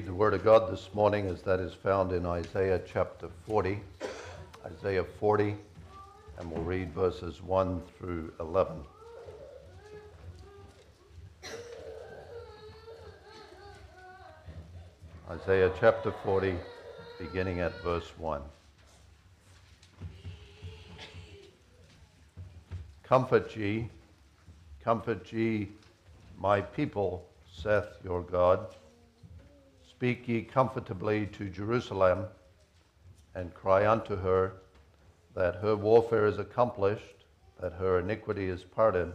read the Word of God this morning as that is found in Isaiah chapter 40. Isaiah 40, and we'll read verses 1 through 11. Isaiah chapter 40, beginning at verse 1. Comfort ye, comfort ye, my people, saith your God. Speak ye comfortably to Jerusalem, and cry unto her that her warfare is accomplished, that her iniquity is pardoned,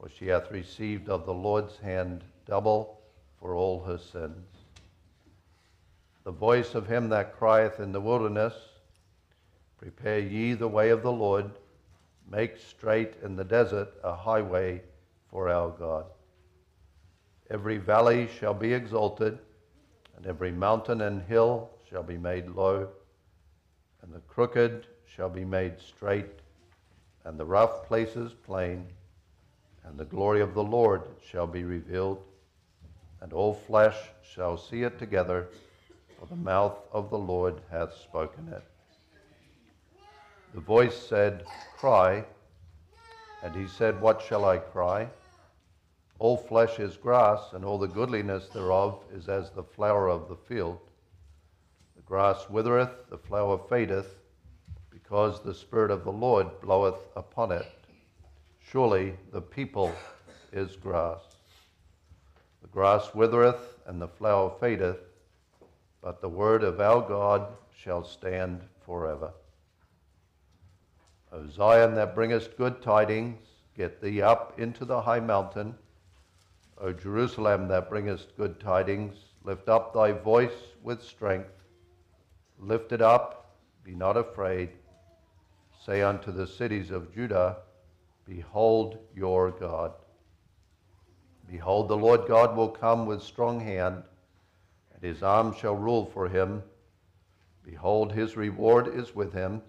for she hath received of the Lord's hand double for all her sins. The voice of him that crieth in the wilderness, Prepare ye the way of the Lord, make straight in the desert a highway for our God. Every valley shall be exalted, and every mountain and hill shall be made low, and the crooked shall be made straight, and the rough places plain, and the glory of the Lord shall be revealed, and all flesh shall see it together, for the mouth of the Lord hath spoken it. The voice said, Cry. And he said, What shall I cry? All flesh is grass, and all the goodliness thereof is as the flower of the field. The grass withereth, the flower fadeth, because the Spirit of the Lord bloweth upon it. Surely the people is grass. The grass withereth, and the flower fadeth, but the word of our God shall stand forever. O Zion, that bringest good tidings, get thee up into the high mountain. O Jerusalem, that bringest good tidings, lift up thy voice with strength. Lift it up, be not afraid. Say unto the cities of Judah, Behold your God. Behold, the Lord God will come with strong hand, and his arm shall rule for him. Behold, his reward is with him,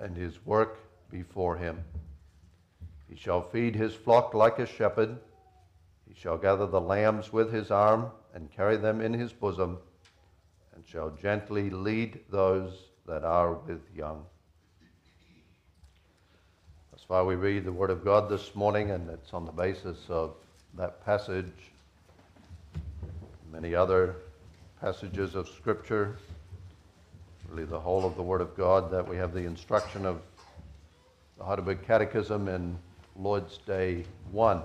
and his work before him. He shall feed his flock like a shepherd. He shall gather the lambs with his arm, and carry them in his bosom, and shall gently lead those that are with young. That's why we read the Word of God this morning, and it's on the basis of that passage, many other passages of Scripture, really the whole of the Word of God, that we have the instruction of the Heidelberg Catechism in Lord's Day 1.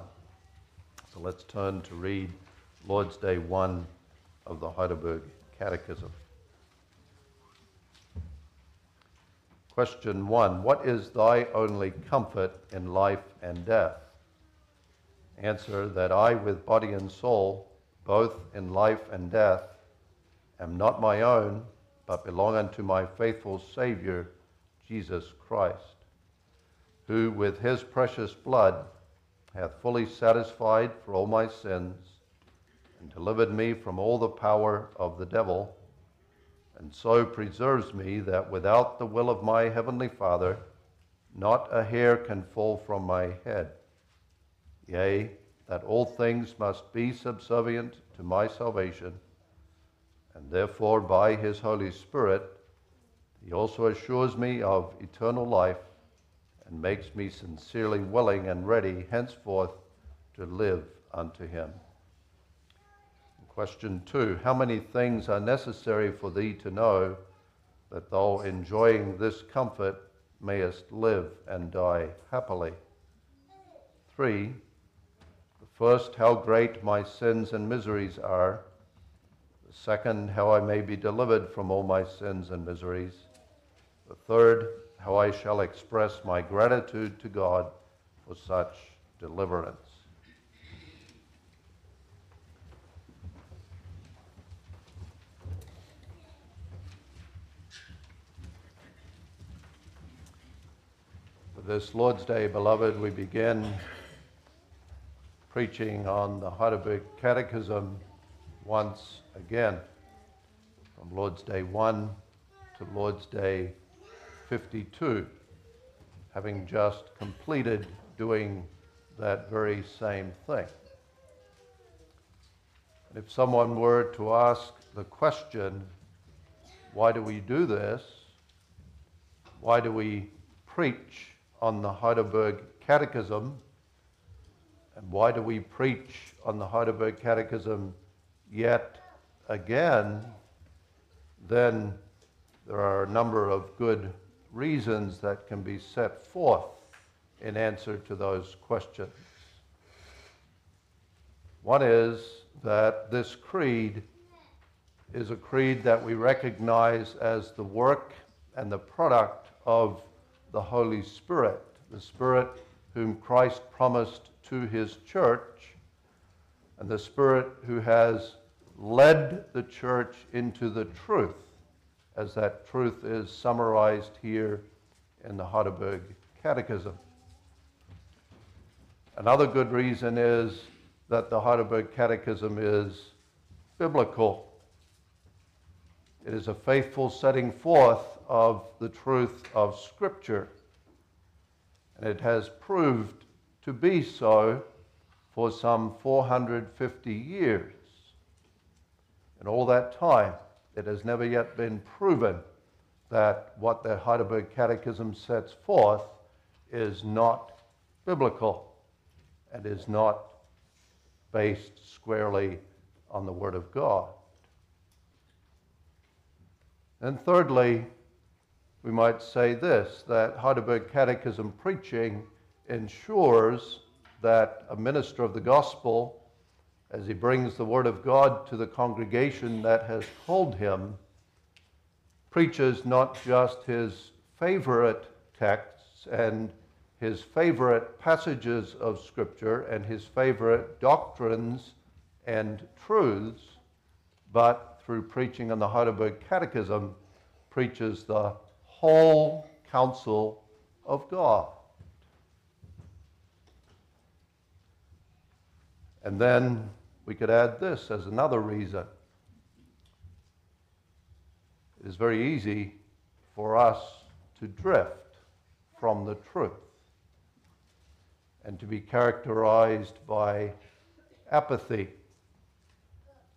So let's turn to read Lord's Day 1 of the Heidelberg Catechism. Question 1 What is thy only comfort in life and death? Answer that I, with body and soul, both in life and death, am not my own, but belong unto my faithful Savior, Jesus Christ, who with his precious blood hath fully satisfied for all my sins and delivered me from all the power of the devil and so preserves me that without the will of my heavenly Father, not a hair can fall from my head. Yea, that all things must be subservient to my salvation, and therefore by his Holy Spirit, he also assures me of eternal life and makes me sincerely willing and ready henceforth to live unto him. Question two How many things are necessary for thee to know that thou, enjoying this comfort, mayest live and die happily? Three The first, how great my sins and miseries are. The second, how I may be delivered from all my sins and miseries. The third, how I shall express my gratitude to God for such deliverance. For this Lord's Day, beloved, we begin preaching on the Heidelberg Catechism once again, from Lord's Day 1 to Lord's Day 52, having just completed doing that very same thing. If someone were to ask the question, why do we do this? Why do we preach on the Heidelberg Catechism? And why do we preach on the Heidelberg Catechism yet again? Then there are a number of good reasons that can be set forth in answer to those questions. One is that this creed is a creed that we recognize as the work and the product of the Holy Spirit, the Spirit whom Christ promised to his church, and the Spirit who has led the church into the truth, as that truth is summarized here in the Heidelberg Catechism. Another good reason is that the Heidelberg Catechism is biblical. It is a faithful setting forth of the truth of Scripture. And it has proved to be so for some 450 years. In all that time, it has never yet been proven that what the Heidelberg Catechism sets forth is not biblical and is not based squarely on the Word of God. And thirdly, we might say this that Heidelberg Catechism preaching ensures that a minister of the gospel, as he brings the Word of God to the congregation that has called him, preaches not just his favorite texts and his favorite passages of Scripture and his favorite doctrines and truths, but through preaching on the Heidelberg Catechism, preaches the whole counsel of God. And then we could add this as another reason. It is very easy for us to drift from the truth and to be characterized by apathy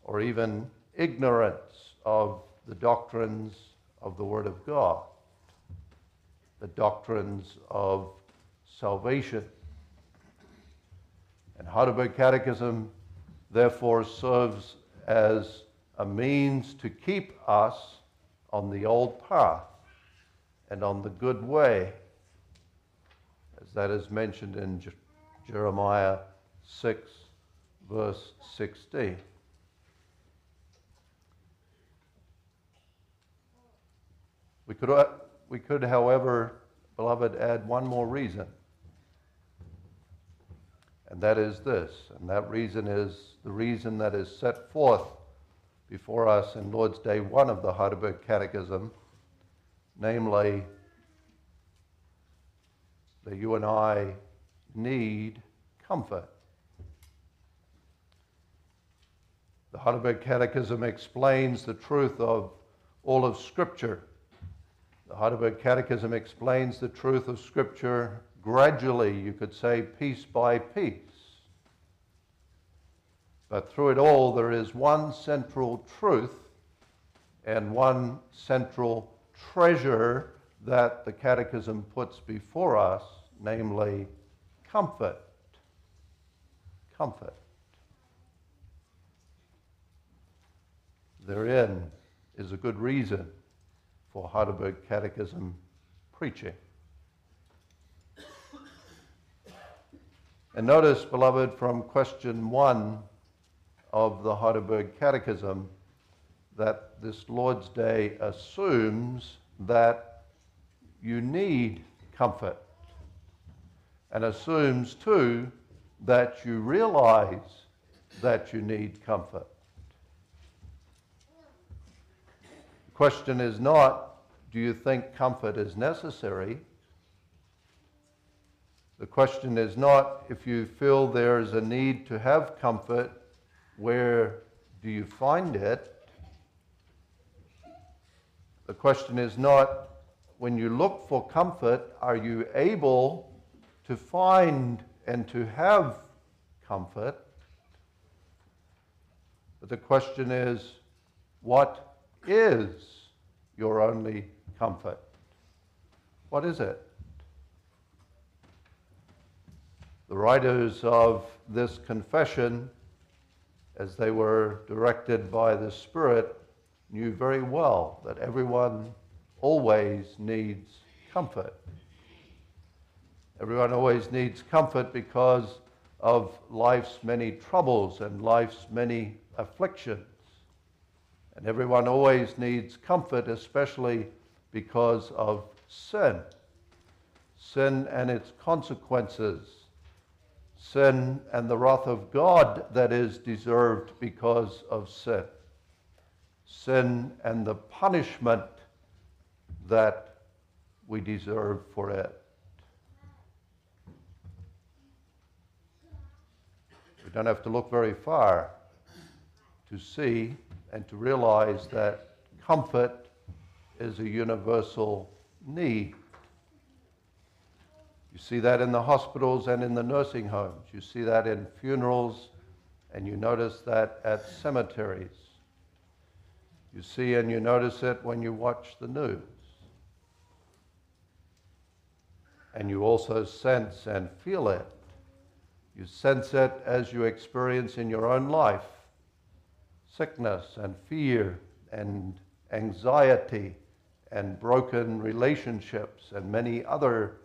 or even ignorance of the doctrines of the Word of God, the doctrines of salvation. And Heidelberg Catechism therefore serves as a means to keep us on the old path and on the good way, as that is mentioned in Jeremiah 6, verse 16. We could, uh, we could, however, beloved, add one more reason. And that is this. And that reason is the reason that is set forth before us in Lord's Day 1 of the Heidelberg Catechism, namely, that you and I need comfort. The Heidelberg Catechism explains the truth of all of Scripture. The Heidelberg Catechism explains the truth of Scripture gradually, you could say, piece by piece. But through it all, there is one central truth and one central treasure that the Catechism puts before us, namely comfort. Comfort. Therein is a good reason for Heidelberg Catechism preaching. And notice, beloved, from question one of the Heidelberg Catechism, that this Lord's Day assumes that you need comfort and assumes, too, that you realize that you need comfort. The question is not, do you think comfort is necessary? The question is not if you feel there is a need to have comfort, where do you find it? The question is not when you look for comfort, are you able to find and to have comfort? But the question is, what is your only comfort? What is it? The writers of this confession, as they were directed by the Spirit, knew very well that everyone always needs comfort. Everyone always needs comfort because of life's many troubles and life's many afflictions. And everyone always needs comfort, especially because of sin. Sin and its consequences. Sin and the wrath of God that is deserved because of sin. Sin and the punishment that we deserve for it. We don't have to look very far to see and to realize that comfort is a universal need. You see that in the hospitals and in the nursing homes. You see that in funerals, and you notice that at cemeteries. You see and you notice it when you watch the news. And you also sense and feel it you sense it as you experience in your own life sickness and fear and anxiety and broken relationships and many other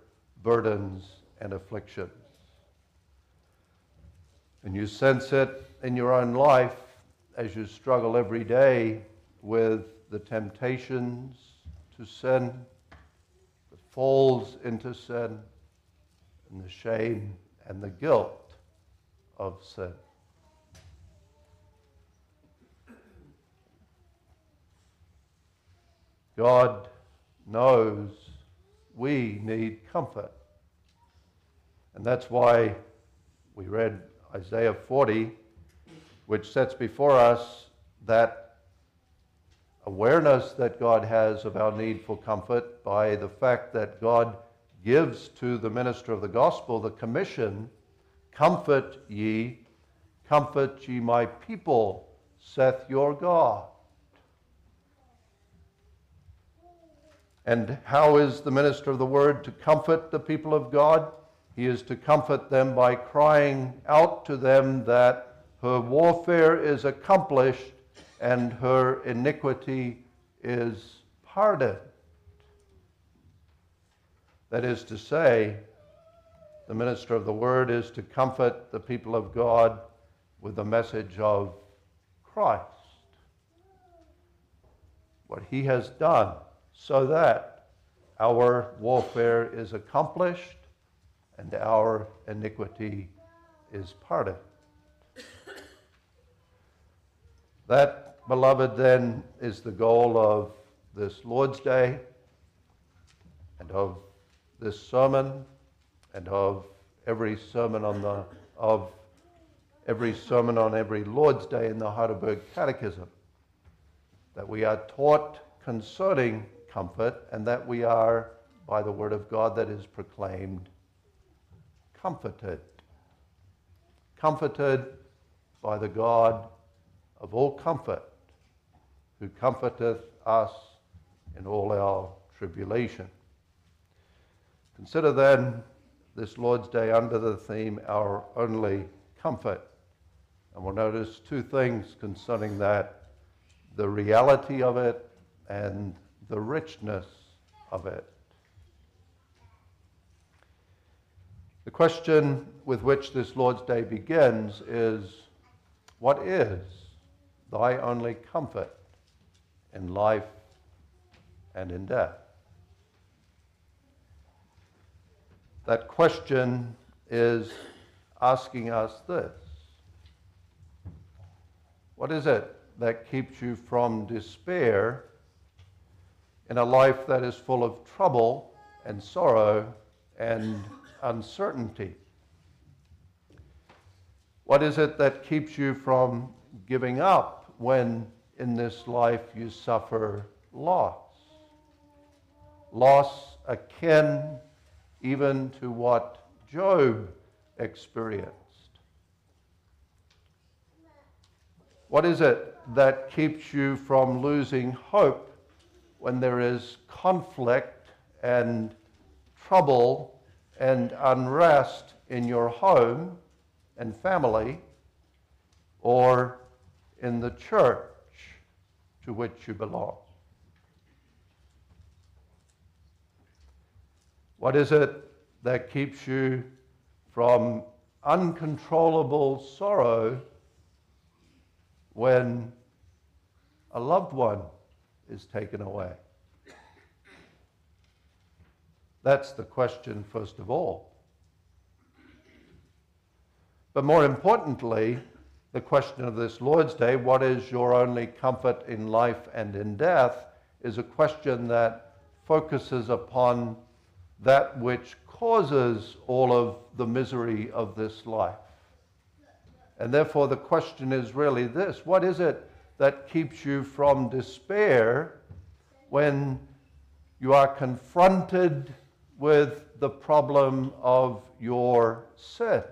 burdens and afflictions. And you sense it in your own life as you struggle every day with the temptations to sin, the falls into sin, and the shame and the guilt of sin. God knows we need comfort. And that's why we read Isaiah 40, which sets before us that awareness that God has of our need for comfort by the fact that God gives to the minister of the gospel the commission Comfort ye, comfort ye my people, saith your God. And how is the minister of the word to comfort the people of God? He is to comfort them by crying out to them that her warfare is accomplished and her iniquity is pardoned. That is to say, the minister of the word is to comfort the people of God with the message of Christ. What he has done so that our warfare is accomplished and our iniquity is pardoned. That, beloved, then is the goal of this Lord's Day and of this sermon and of every sermon on the of every sermon on every Lord's Day in the Heidelberg Catechism. That we are taught concerning comfort and that we are, by the word of God that is proclaimed, comforted. Comforted by the God of all comfort, who comforteth us in all our tribulation. Consider then this Lord's Day under the theme, Our Only Comfort. And we'll notice two things concerning that the reality of it and the richness of it. The question with which this Lord's Day begins is What is thy only comfort in life and in death? That question is asking us this What is it that keeps you from despair in a life that is full of trouble and sorrow and uncertainty? What is it that keeps you from giving up when in this life you suffer loss? Loss akin even to what Job experienced. What is it that keeps you from losing hope when there is conflict and trouble and unrest in your home and family or in the church to which you belong? What is it that keeps you from uncontrollable sorrow when a loved one is taken away? That's the question, first of all. But more importantly, the question of this Lord's Day, what is your only comfort in life and in death, is a question that focuses upon that which causes all of the misery of this life. And therefore, the question is really this what is it that keeps you from despair when you are confronted with the problem of your sin?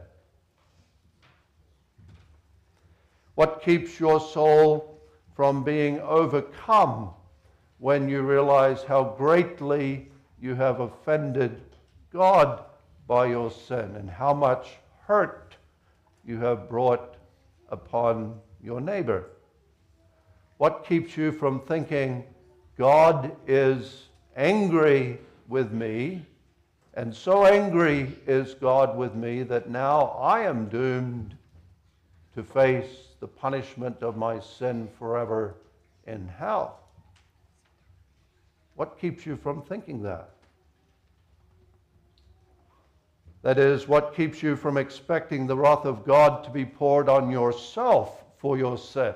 What keeps your soul from being overcome when you realize how greatly you have offended God by your sin and how much hurt you have brought upon your neighbor? What keeps you from thinking God is angry with me, and so angry is God with me that now I am doomed to face the punishment of my sin forever in hell? What keeps you from thinking that? That is, what keeps you from expecting the wrath of God to be poured on yourself for your sin?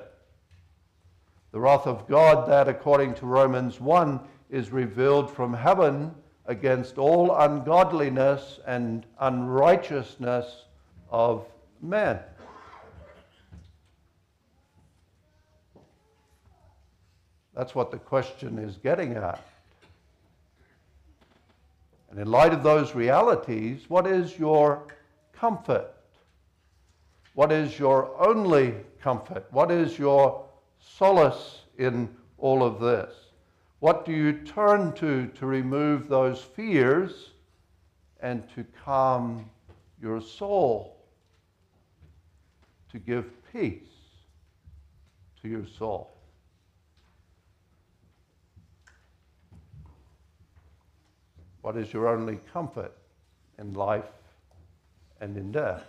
The wrath of God, that according to Romans 1, is revealed from heaven against all ungodliness and unrighteousness of men. That's what the question is getting at. And in light of those realities, what is your comfort? What is your only comfort? What is your solace in all of this? What do you turn to to remove those fears and to calm your soul? To give peace to your soul? What is your only comfort in life and in death?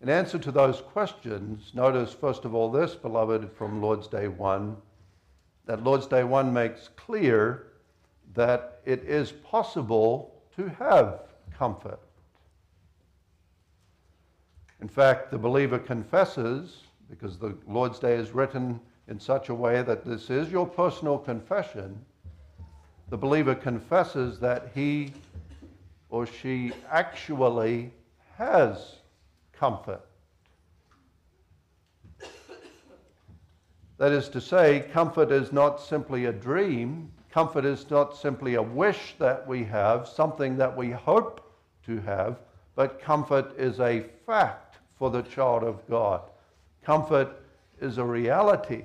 In answer to those questions, notice first of all this, beloved, from Lord's Day 1, that Lord's Day 1 makes clear that it is possible to have comfort. In fact, the believer confesses, because the Lord's Day is written in such a way that this is your personal confession, the believer confesses that he or she actually has comfort. That is to say, comfort is not simply a dream, comfort is not simply a wish that we have, something that we hope to have, but comfort is a fact for the child of God. Comfort is a reality.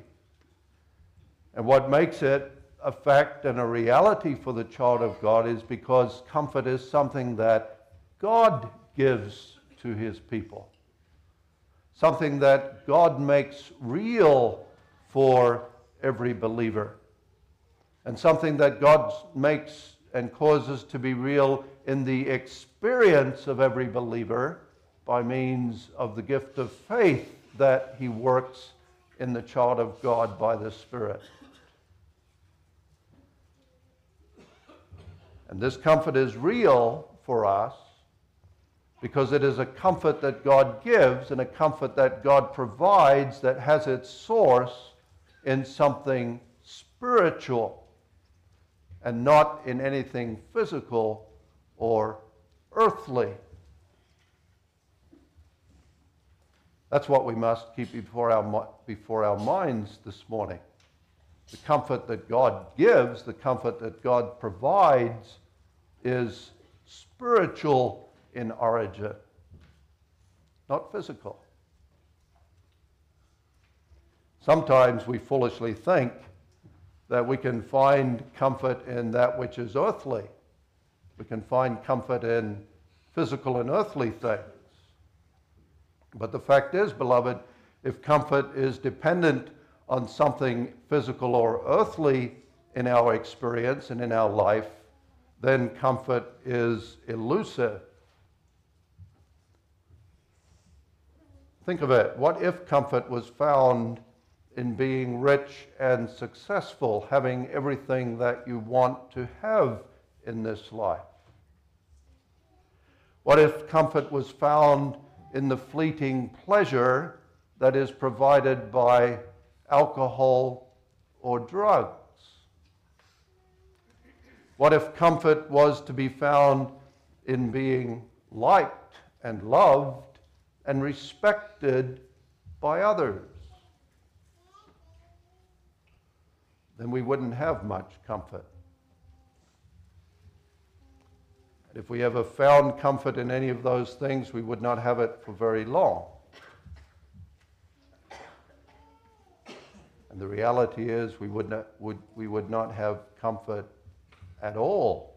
And what makes it a fact and a reality for the child of God is because comfort is something that God gives to his people. Something that God makes real for every believer. And something that God makes and causes to be real in the experience of every believer by means of the gift of faith that he works in the child of God by the Spirit. And this comfort is real for us because it is a comfort that God gives and a comfort that God provides that has its source in something spiritual and not in anything physical or earthly. That's what we must keep before our, before our minds this morning. The comfort that God gives, the comfort that God provides, is spiritual in origin, not physical. Sometimes we foolishly think that we can find comfort in that which is earthly. We can find comfort in physical and earthly things. But the fact is, beloved, if comfort is dependent on something physical or earthly in our experience and in our life, then comfort is elusive. Think of it. What if comfort was found in being rich and successful, having everything that you want to have in this life? What if comfort was found in the fleeting pleasure that is provided by alcohol or drugs? What if comfort was to be found in being liked and loved and respected by others? Then we wouldn't have much comfort. if we ever found comfort in any of those things, we would not have it for very long. And the reality is, we would not, would, we would not have comfort at all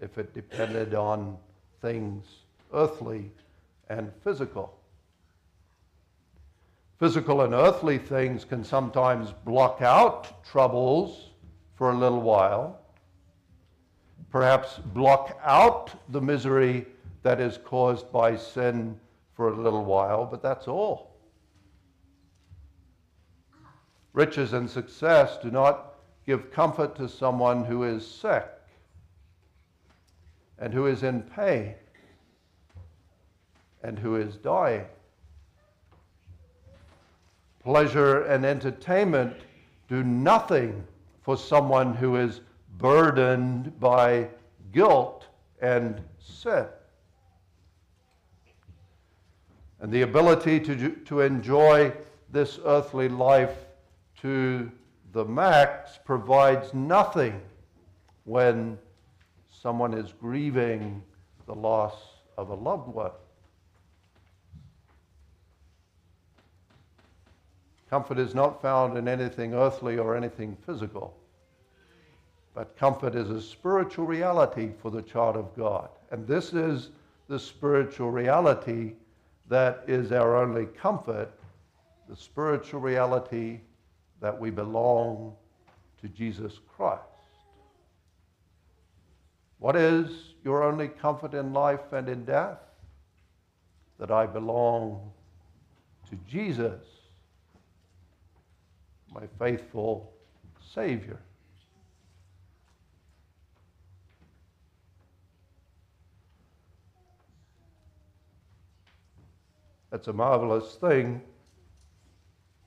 if it depended on things earthly and physical. Physical and earthly things can sometimes block out troubles for a little while perhaps block out the misery that is caused by sin for a little while, but that's all. Riches and success do not give comfort to someone who is sick and who is in pain and who is dying. Pleasure and entertainment do nothing for someone who is burdened by guilt and sin. And the ability to, to enjoy this earthly life to the max provides nothing when someone is grieving the loss of a loved one. Comfort is not found in anything earthly or anything physical. But comfort is a spiritual reality for the child of God. And this is the spiritual reality that is our only comfort, the spiritual reality that we belong to Jesus Christ. What is your only comfort in life and in death? That I belong to Jesus, my faithful Savior. It's a marvelous thing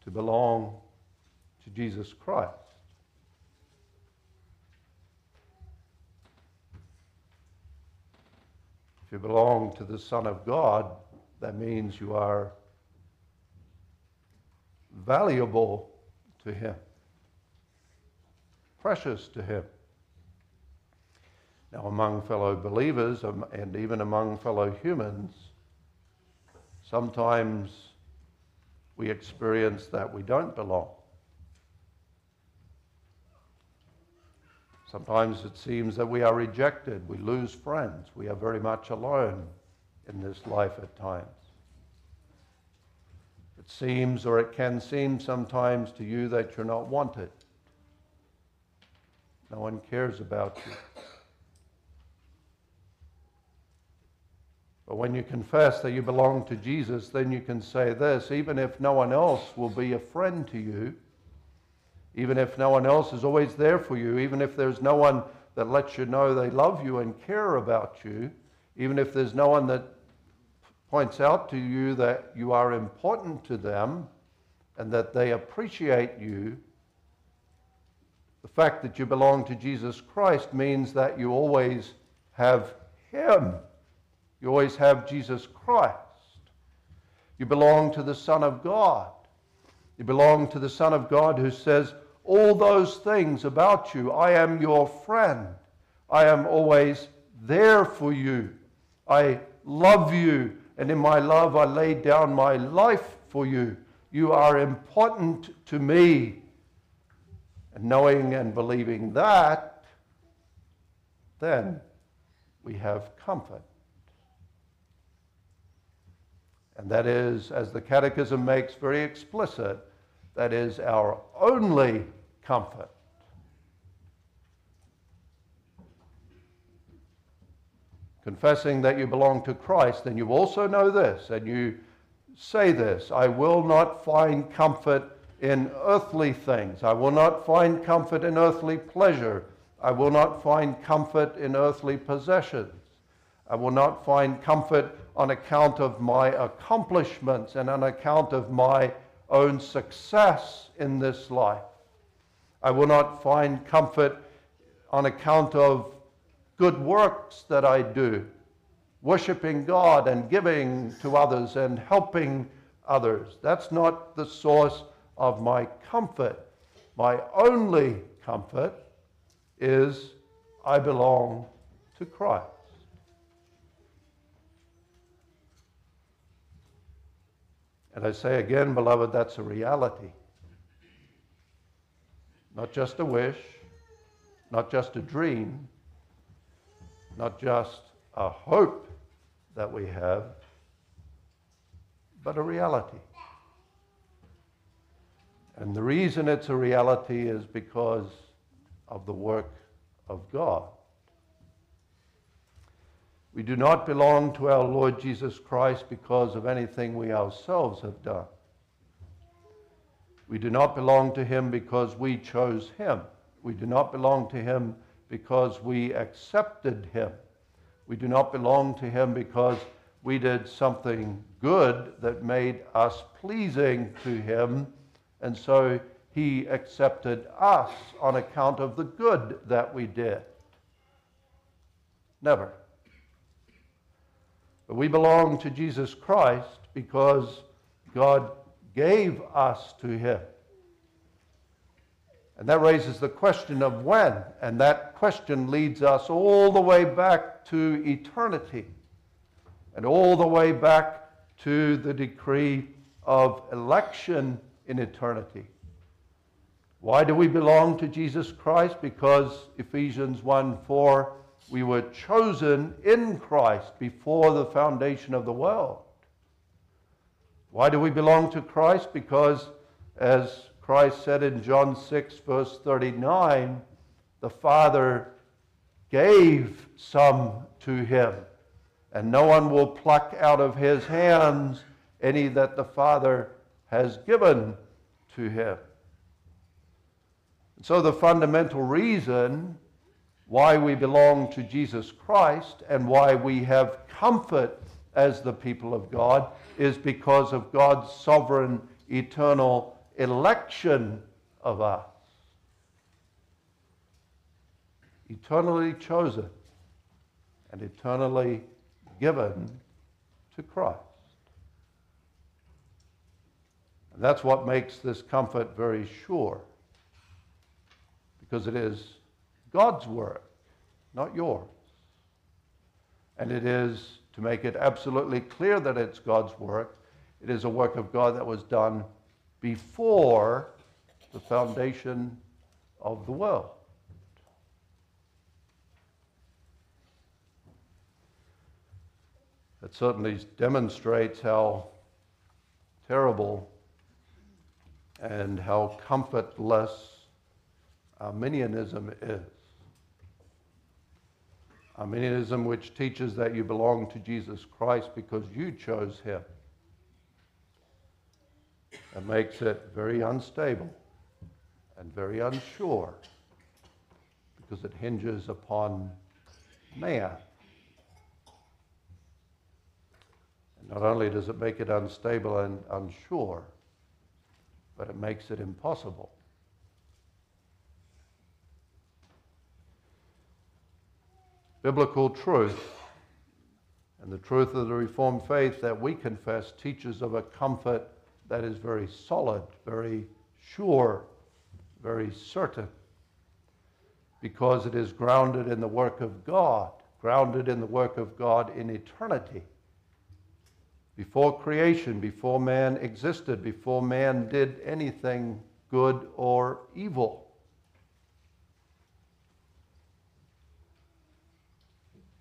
to belong to Jesus Christ. If you belong to the Son of God, that means you are valuable to Him, precious to Him. Now, among fellow believers and even among fellow humans, Sometimes we experience that we don't belong. Sometimes it seems that we are rejected, we lose friends, we are very much alone in this life at times. Seems, or it can seem sometimes to you, that you're not wanted. No one cares about you. But when you confess that you belong to Jesus, then you can say this even if no one else will be a friend to you, even if no one else is always there for you, even if there's no one that lets you know they love you and care about you, even if there's no one that points out to you that you are important to them and that they appreciate you, the fact that you belong to Jesus Christ means that you always have Him you always have Jesus Christ. You belong to the Son of God. You belong to the Son of God who says all those things about you. I am your friend. I am always there for you. I love you, and in my love I lay down my life for you. You are important to me. And knowing and believing that, then we have comfort. And that is, as the Catechism makes very explicit, that is our only comfort. Confessing that you belong to Christ, then you also know this, and you say this I will not find comfort in earthly things. I will not find comfort in earthly pleasure. I will not find comfort in earthly possessions. I will not find comfort on account of my accomplishments and on account of my own success in this life. I will not find comfort on account of good works that I do, worshiping God and giving to others and helping others. That's not the source of my comfort. My only comfort is I belong to Christ. And I say again, beloved, that's a reality. Not just a wish, not just a dream, not just a hope that we have, but a reality. And the reason it's a reality is because of the work of God. We do not belong to our Lord Jesus Christ because of anything we ourselves have done. We do not belong to Him because we chose Him. We do not belong to Him because we accepted him. We do not belong to him because we did something good that made us pleasing to him, and so he accepted us on account of the good that we did. Never. But we belong to Jesus Christ because God gave us to him. And that raises the question of when. And that question leads us all the way back to eternity and all the way back to the decree of election in eternity. Why do we belong to Jesus Christ? Because Ephesians 1 4, we were chosen in Christ before the foundation of the world. Why do we belong to Christ? Because, as Christ said in John 6, verse 39, the Father gave some to him, and no one will pluck out of his hands any that the Father has given to him. And so, the fundamental reason why we belong to Jesus Christ and why we have comfort as the people of God is because of God's sovereign, eternal election of us. Eternally chosen and eternally given to Christ. And that's what makes this comfort very sure, because it is God's work, not yours. And it is, to make it absolutely clear that it's God's work, it is a work of God that was done before the foundation of the world. It certainly demonstrates how terrible and how comfortless Arminianism is. Arminianism, which teaches that you belong to Jesus Christ because you chose him. It makes it very unstable and very unsure because it hinges upon man. And not only does it make it unstable and unsure, but it makes it impossible. Biblical truth and the truth of the Reformed faith that we confess teaches of a comfort that is very solid, very sure, very certain, because it is grounded in the work of God, grounded in the work of God in eternity. before creation, before man existed, before man did anything good or evil.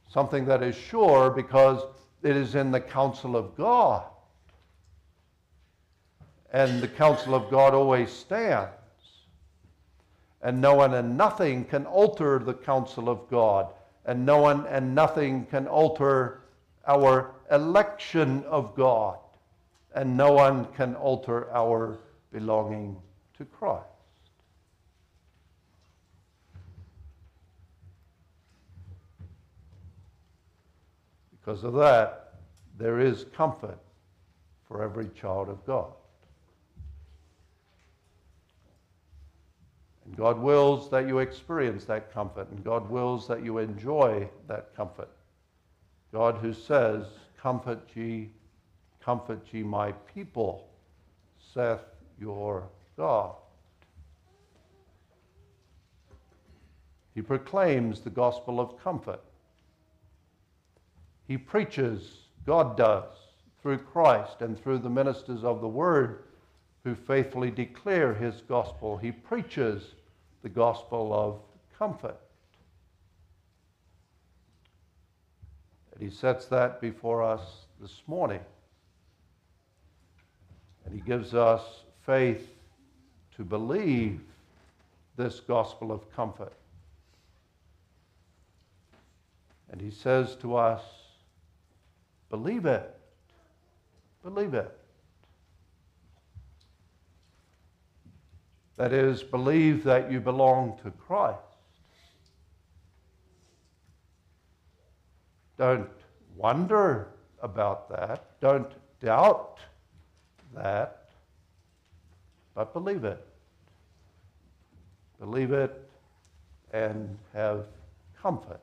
Something that is sure because it is in the counsel of God. And the counsel of God always stands. And no one and nothing can alter the counsel of God. And no one and nothing can alter our election of God. And no one can alter our belonging to Christ. Because of that, there is comfort for every child of God. And God wills that you experience that comfort, and God wills that you enjoy that comfort. God who says, Comfort ye, comfort ye my people, saith your God. He proclaims the gospel of comfort. He preaches, God does, through Christ and through the ministers of the word who faithfully declare his gospel. He preaches the gospel of comfort. And he sets that before us this morning. And he gives us faith to believe this gospel of comfort. And he says to us, Believe it. Believe it. That is, believe that you belong to Christ. Don't wonder about that. Don't doubt that. But believe it. Believe it and have comfort.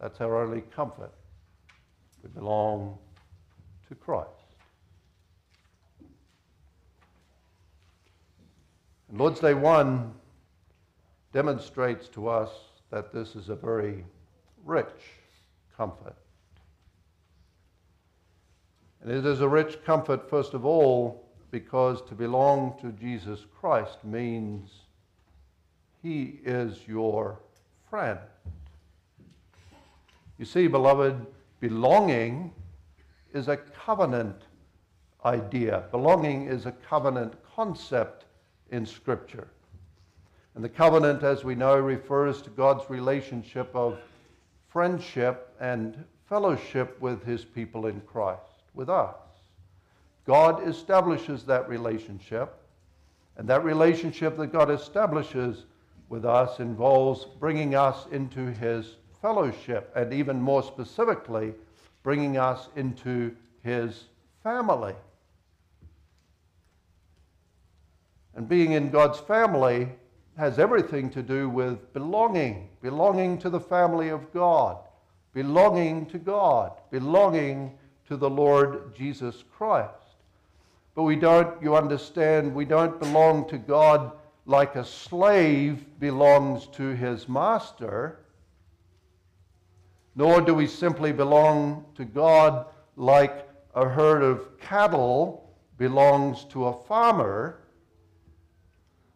That's our only comfort. We belong to Christ. And Lord's Day 1 demonstrates to us that this is a very rich comfort. And it is a rich comfort, first of all, because to belong to Jesus Christ means he is your friend. You see, beloved, belonging is a covenant idea. Belonging is a covenant concept in Scripture. And the covenant, as we know, refers to God's relationship of friendship and fellowship with his people in Christ, with us. God establishes that relationship, and that relationship that God establishes with us involves bringing us into his fellowship, and even more specifically, bringing us into his family. And being in God's family has everything to do with belonging, belonging to the family of God, belonging to God, belonging to the Lord Jesus Christ. But we don't, you understand, we don't belong to God like a slave belongs to his master nor do we simply belong to God like a herd of cattle belongs to a farmer,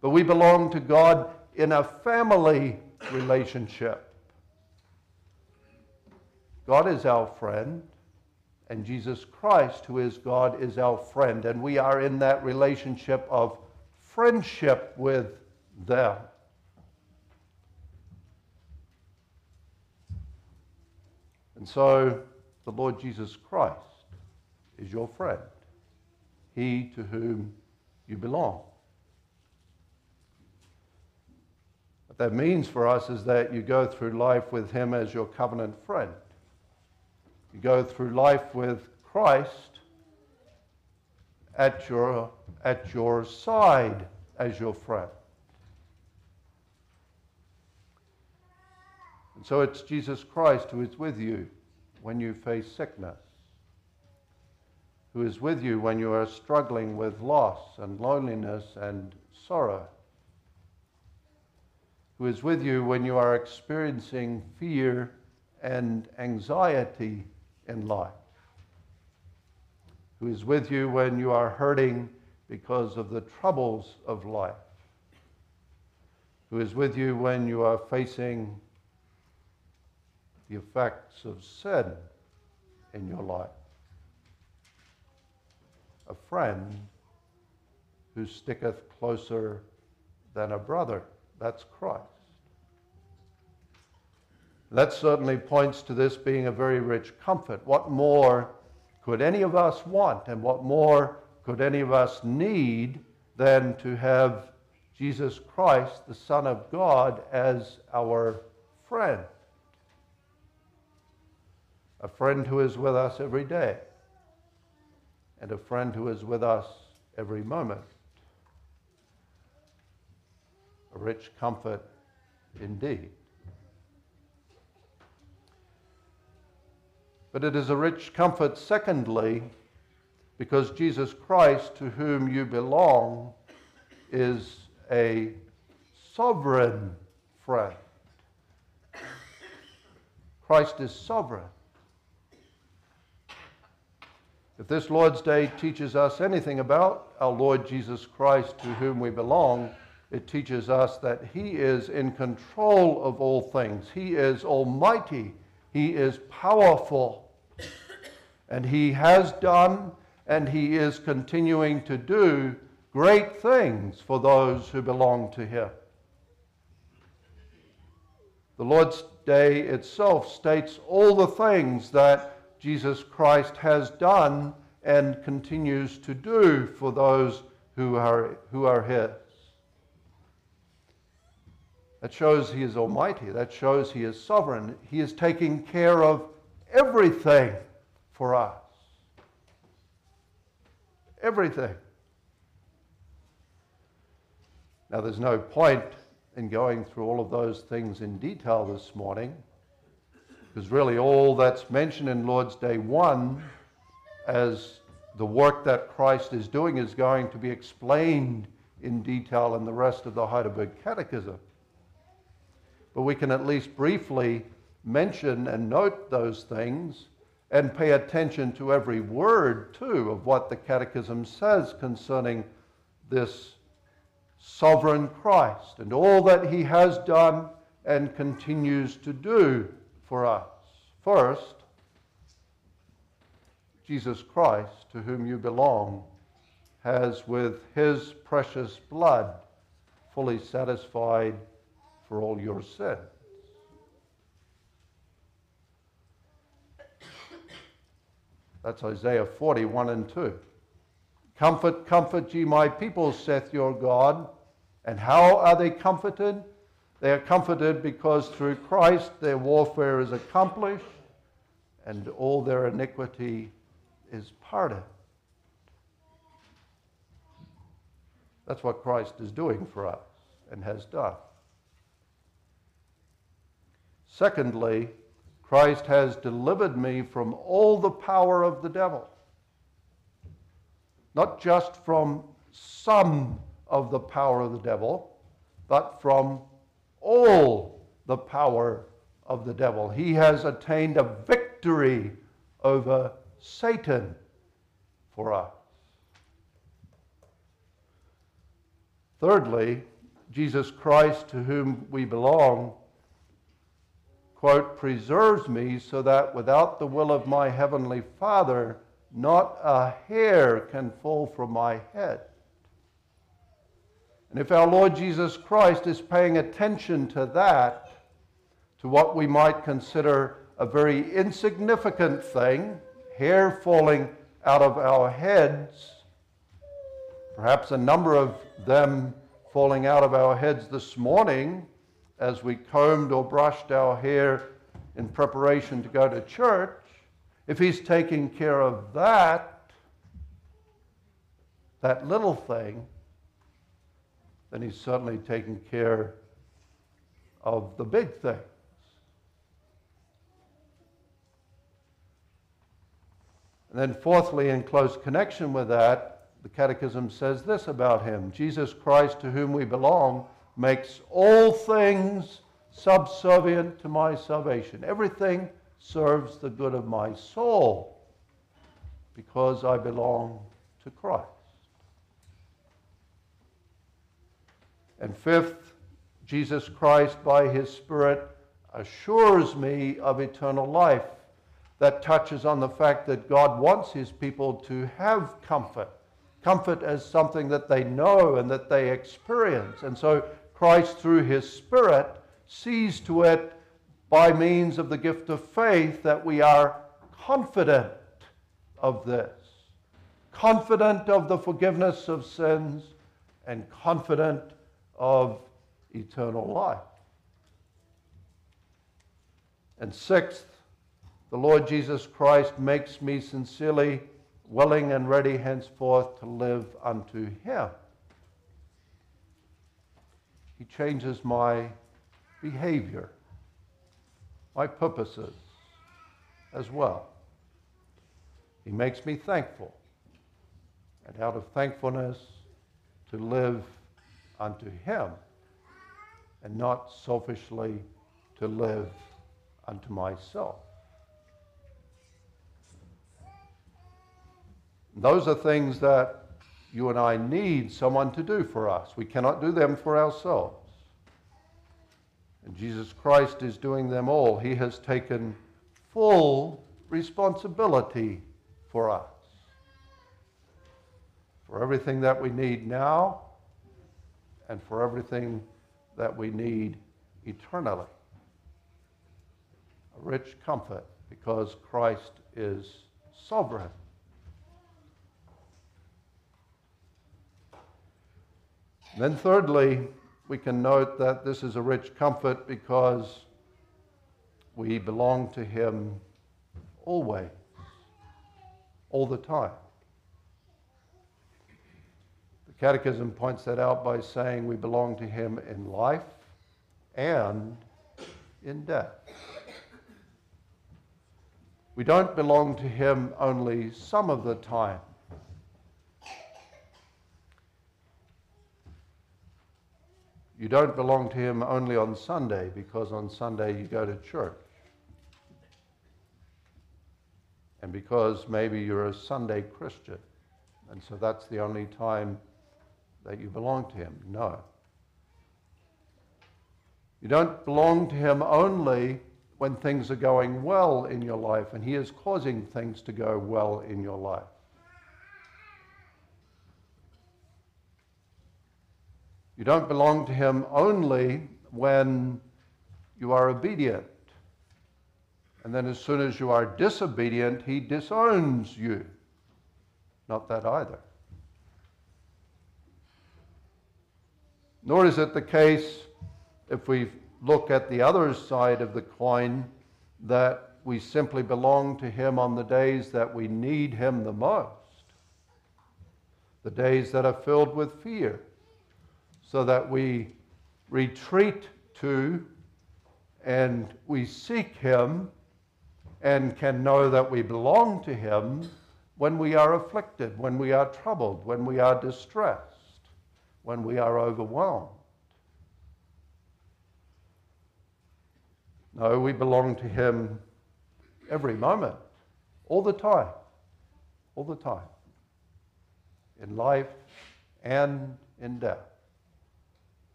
but we belong to God in a family relationship. God is our friend, and Jesus Christ, who is God, is our friend, and we are in that relationship of friendship with them. And so the Lord Jesus Christ is your friend, he to whom you belong. What that means for us is that you go through life with him as your covenant friend. You go through life with Christ at your, at your side as your friend. And so it's Jesus Christ who is with you when you face sickness, who is with you when you are struggling with loss and loneliness and sorrow. who is with you when you are experiencing fear and anxiety in life, who is with you when you are hurting because of the troubles of life, who is with you when you are facing the effects of sin in your life, a friend who sticketh closer than a brother. That's Christ. That certainly points to this being a very rich comfort. What more could any of us want, and what more could any of us need than to have Jesus Christ, the Son of God, as our friend? A friend who is with us every day, and a friend who is with us every moment. A rich comfort indeed. But it is a rich comfort, secondly, because Jesus Christ, to whom you belong, is a sovereign friend. Christ is sovereign. If this Lord's Day teaches us anything about our Lord Jesus Christ, to whom we belong, it teaches us that He is in control of all things. He is almighty. He is powerful. And he has done and he is continuing to do great things for those who belong to him. The Lord's Day itself states all the things that Jesus Christ has done and continues to do for those who are, who are his. That shows he is almighty. That shows he is sovereign. He is taking care of everything for us. Everything. Now, there's no point in going through all of those things in detail this morning, because really all that's mentioned in Lord's Day 1 as the work that Christ is doing is going to be explained in detail in the rest of the Heidelberg Catechism. But we can at least briefly mention and note those things and pay attention to every word, too, of what the Catechism says concerning this sovereign Christ and all that he has done and continues to do for us. First, Jesus Christ, to whom you belong, has with his precious blood fully satisfied for all your sins. That's Isaiah 41 and 2. Comfort, comfort ye my people, saith your God. And how are they comforted? They are comforted because through Christ their warfare is accomplished and all their iniquity is pardoned. That's what Christ is doing for us and has done. Secondly, Christ has delivered me from all the power of the devil. Not just from some of the power of the devil, but from all the power of the devil. He has attained a victory over Satan for us. Thirdly, Jesus Christ, to whom we belong, quote, preserves me so that without the will of my heavenly Father, not a hair can fall from my head. And if our Lord Jesus Christ is paying attention to that, to what we might consider a very insignificant thing, hair falling out of our heads, perhaps a number of them falling out of our heads this morning, as we combed or brushed our hair in preparation to go to church, if he's taking care of that, that little thing, then he's suddenly taking care of the big things. And then, fourthly, in close connection with that, the Catechism says this about him Jesus Christ, to whom we belong, makes all things subservient to my salvation. Everything serves the good of my soul because I belong to Christ. And fifth, Jesus Christ, by his Spirit, assures me of eternal life. That touches on the fact that God wants his people to have comfort. Comfort as something that they know and that they experience. And so Christ, through his Spirit, sees to it by means of the gift of faith that we are confident of this. Confident of the forgiveness of sins and confident of eternal life. And sixth, the Lord Jesus Christ makes me sincerely willing and ready henceforth to live unto Him. He changes my behavior, my purposes as well. He makes me thankful, and out of thankfulness, to live unto Him, and not selfishly to live unto myself. Those are things that you and I need someone to do for us. We cannot do them for ourselves. And Jesus Christ is doing them all. He has taken full responsibility for us. For everything that we need now and for everything that we need eternally. A rich comfort because Christ is sovereign. Then, thirdly, we can note that this is a rich comfort because we belong to Him always, all the time. The Catechism points that out by saying we belong to Him in life and in death. We don't belong to Him only some of the time. You don't belong to Him only on Sunday because on Sunday you go to church. And because maybe you're a Sunday Christian. And so that's the only time that you belong to Him. No. You don't belong to Him only when things are going well in your life and He is causing things to go well in your life. You don't belong to Him only when you are obedient. And then as soon as you are disobedient, He disowns you. Not that either. Nor is it the case, if we look at the other side of the coin, that we simply belong to Him on the days that we need Him the most, the days that are filled with fear so that we retreat to and we seek Him and can know that we belong to Him when we are afflicted, when we are troubled, when we are distressed, when we are overwhelmed. No, we belong to Him every moment, all the time, all the time, in life and in death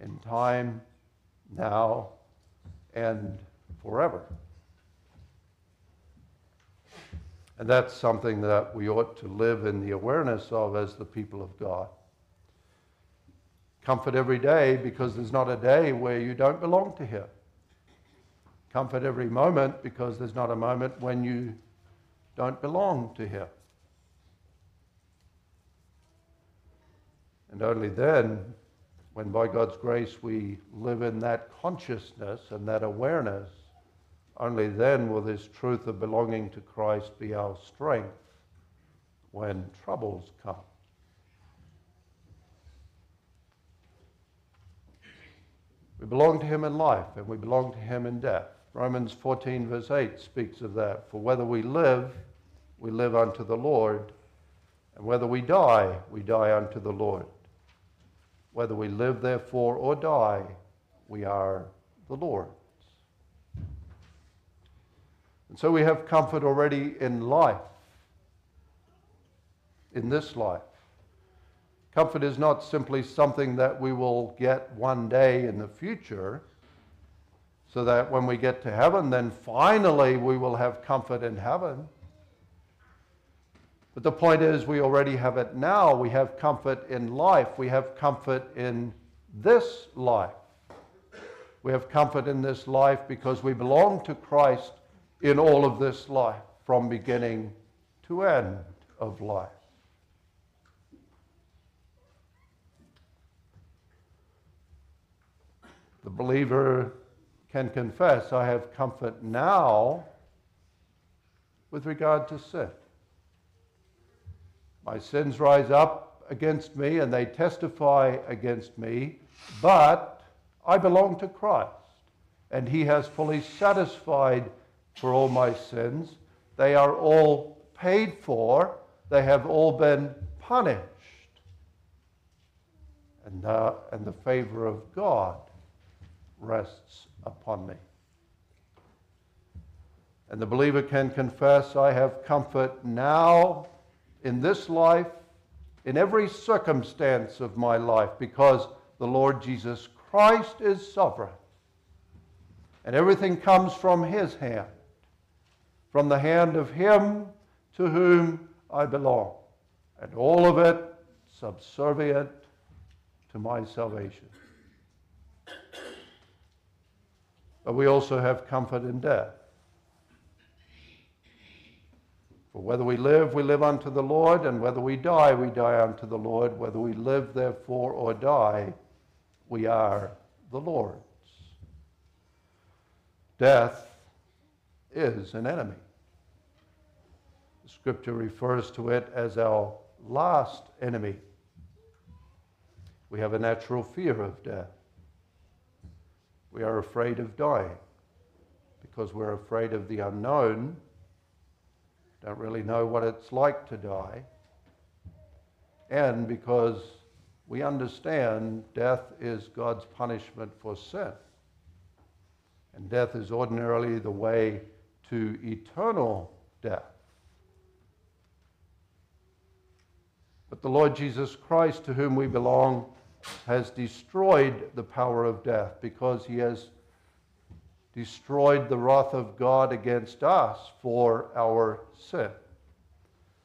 in time, now, and forever. And that's something that we ought to live in the awareness of as the people of God. Comfort every day because there's not a day where you don't belong to Him. Comfort every moment because there's not a moment when you don't belong to Him. And only then when by God's grace we live in that consciousness and that awareness, only then will this truth of belonging to Christ be our strength when troubles come. We belong to Him in life and we belong to Him in death. Romans 14, verse 8 speaks of that. For whether we live, we live unto the Lord, and whether we die, we die unto the Lord. whether we live therefore or die, we are the Lord's. And so we have comfort already in life, in this life. Comfort is not simply something that we will get one day in the future, so that when we get to heaven, then finally we will have comfort in heaven. But the point is, we already have it now. We have comfort in life. We have comfort in this life. We have comfort in this life because we belong to Christ in all of this life, from beginning to end of life. The believer can confess, I have comfort now with regard to sin. My sins rise up against me and they testify against me, but I belong to Christ, and He has fully satisfied for all my sins. They are all paid for, they have all been punished. And, uh, and the favor of God rests upon me. And the believer can confess, I have comfort now in this life, in every circumstance of my life, because the Lord Jesus Christ is sovereign. And everything comes from his hand, from the hand of him to whom I belong, and all of it subservient to my salvation. But we also have comfort in death. For whether we live, we live unto the Lord, and whether we die, we die unto the Lord. Whether we live, therefore, or die, we are the Lord's. Death is an enemy. Scripture refers to it as our last enemy. We have a natural fear of death. We are afraid of dying because we're afraid of the unknown, don't really know what it's like to die, and because we understand death is God's punishment for sin. And death is ordinarily the way to eternal death. But the Lord Jesus Christ, to whom we belong, has destroyed the power of death because he has destroyed the wrath of God against us for our sin.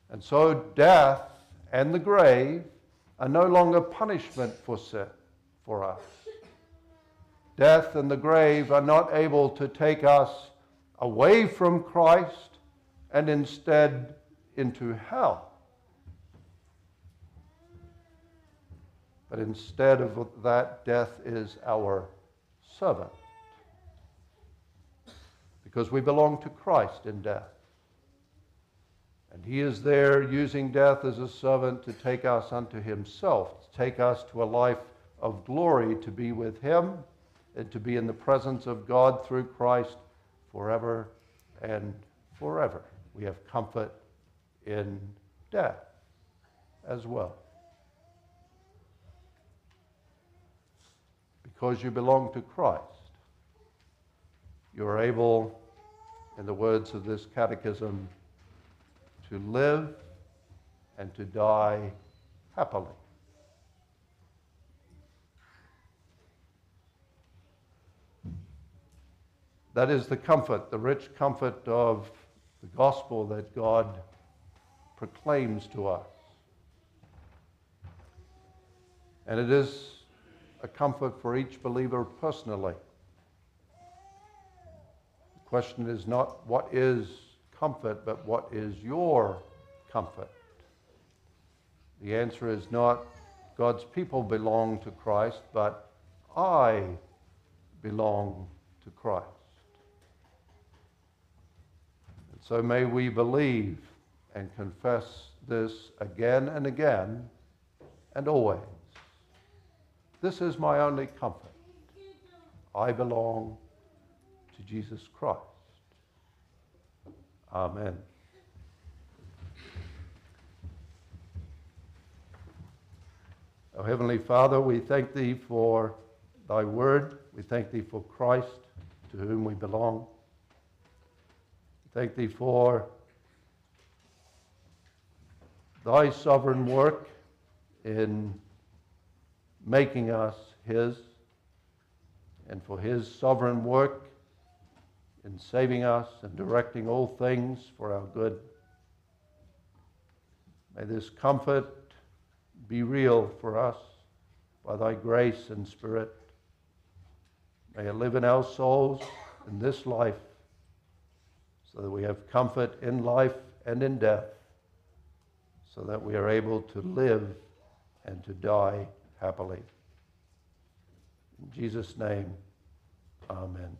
And so death and the grave are no longer punishment for sin for us. Death and the grave are not able to take us away from Christ and instead into hell. But instead of that, death is our servant. Because we belong to Christ in death. And he is there using death as a servant to take us unto himself, to take us to a life of glory, to be with him, and to be in the presence of God through Christ forever and forever. We have comfort in death as well. Because you belong to Christ, you are able, in the words of this catechism, to live and to die happily. That is the comfort, the rich comfort of the gospel that God proclaims to us. And it is a comfort for each believer personally. The question is not what is comfort, but what is your comfort? The answer is not God's people belong to Christ, but I belong to Christ. And so may we believe and confess this again and again and always. This is my only comfort. I belong to Jesus Christ. Amen. Our Heavenly Father, we thank Thee for Thy Word. We thank Thee for Christ, to whom we belong. Thank Thee for Thy sovereign work in making us His, and for His sovereign work in saving us and directing all things for our good. May this comfort be real for us by thy grace and spirit. May it live in our souls in this life so that we have comfort in life and in death, so that we are able to live and to die happily. In Jesus' name, amen.